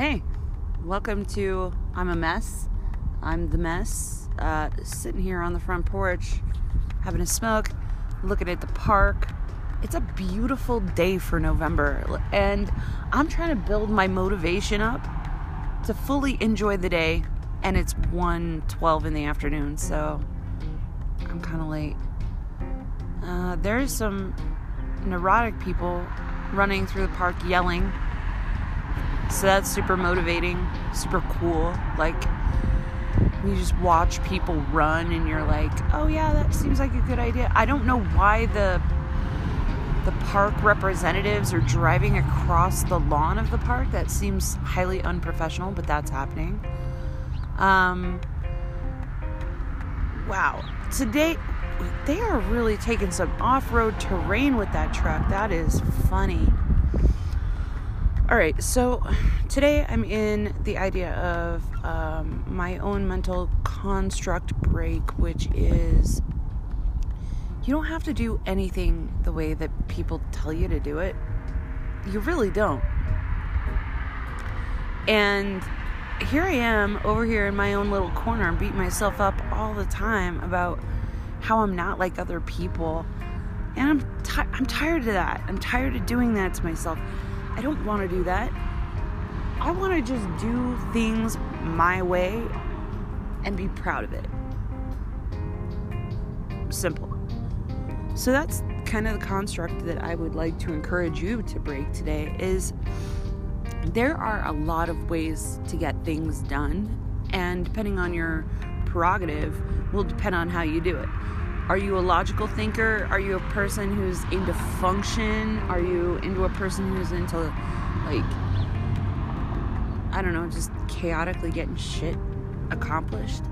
Hey, welcome to I'm a Mess. I'm the mess. Uh, sitting here on the front porch, having a smoke, looking at the park. It's a beautiful day for November, and I'm trying to build my motivation up to fully enjoy the day. And it's 1:12 in the afternoon, so I'm kind of late. Uh, there's some neurotic people running through the park yelling. So that's super motivating, super cool. Like, you just watch people run and you're like, oh yeah, that seems like a good idea. I don't know why the the park representatives are driving across the lawn of the park. That seems highly unprofessional, but that's happening. Um, wow. Today, they are really taking some off road terrain with that truck. That is funny. All right, so today I'm in the idea of um, my own mental construct break, which is you don't have to do anything the way that people tell you to do it. You really don't. And here I am over here in my own little corner, beating myself up all the time about how I'm not like other people. And I'm, t- I'm tired of that. I'm tired of doing that to myself. I don't want to do that. I want to just do things my way and be proud of it. Simple. So that's kind of the construct that I would like to encourage you to break today is there are a lot of ways to get things done and depending on your prerogative will depend on how you do it. Are you a logical thinker? Are you a person who's into function? Are you into a person who's into like I don't know, just chaotically getting shit accomplished?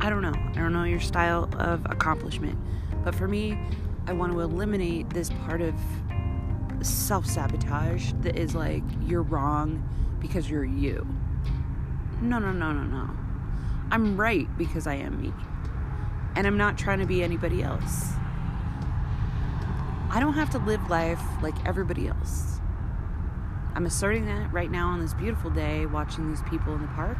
I don't know. I don't know your style of accomplishment. But for me, I want to eliminate this part of self sabotage that is like, you're wrong because you're you. No, no, no, no, no. I'm right because I am me. And I'm not trying to be anybody else. I don't have to live life like everybody else. I'm asserting that right now on this beautiful day, watching these people in the park.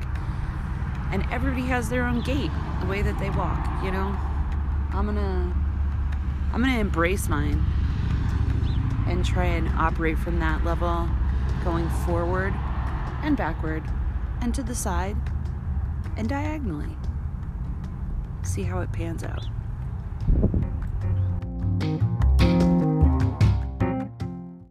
And everybody has their own gait, the way that they walk, you know? I'm gonna I'm gonna embrace mine and try and operate from that level going forward and backward and to the side and diagonally. See how it pans out.